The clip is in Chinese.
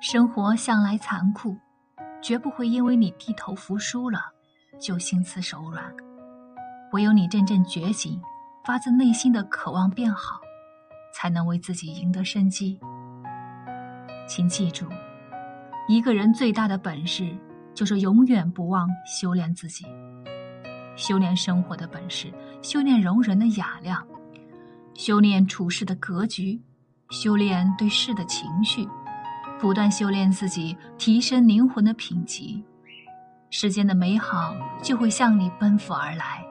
生活向来残酷，绝不会因为你低头服输了，就心慈手软。唯有你真正觉醒，发自内心的渴望变好，才能为自己赢得生机。请记住，一个人最大的本事，就是永远不忘修炼自己，修炼生活的本事，修炼容人的雅量，修炼处事的格局，修炼对事的情绪。不断修炼自己，提升灵魂的品级，世间的美好就会向你奔赴而来。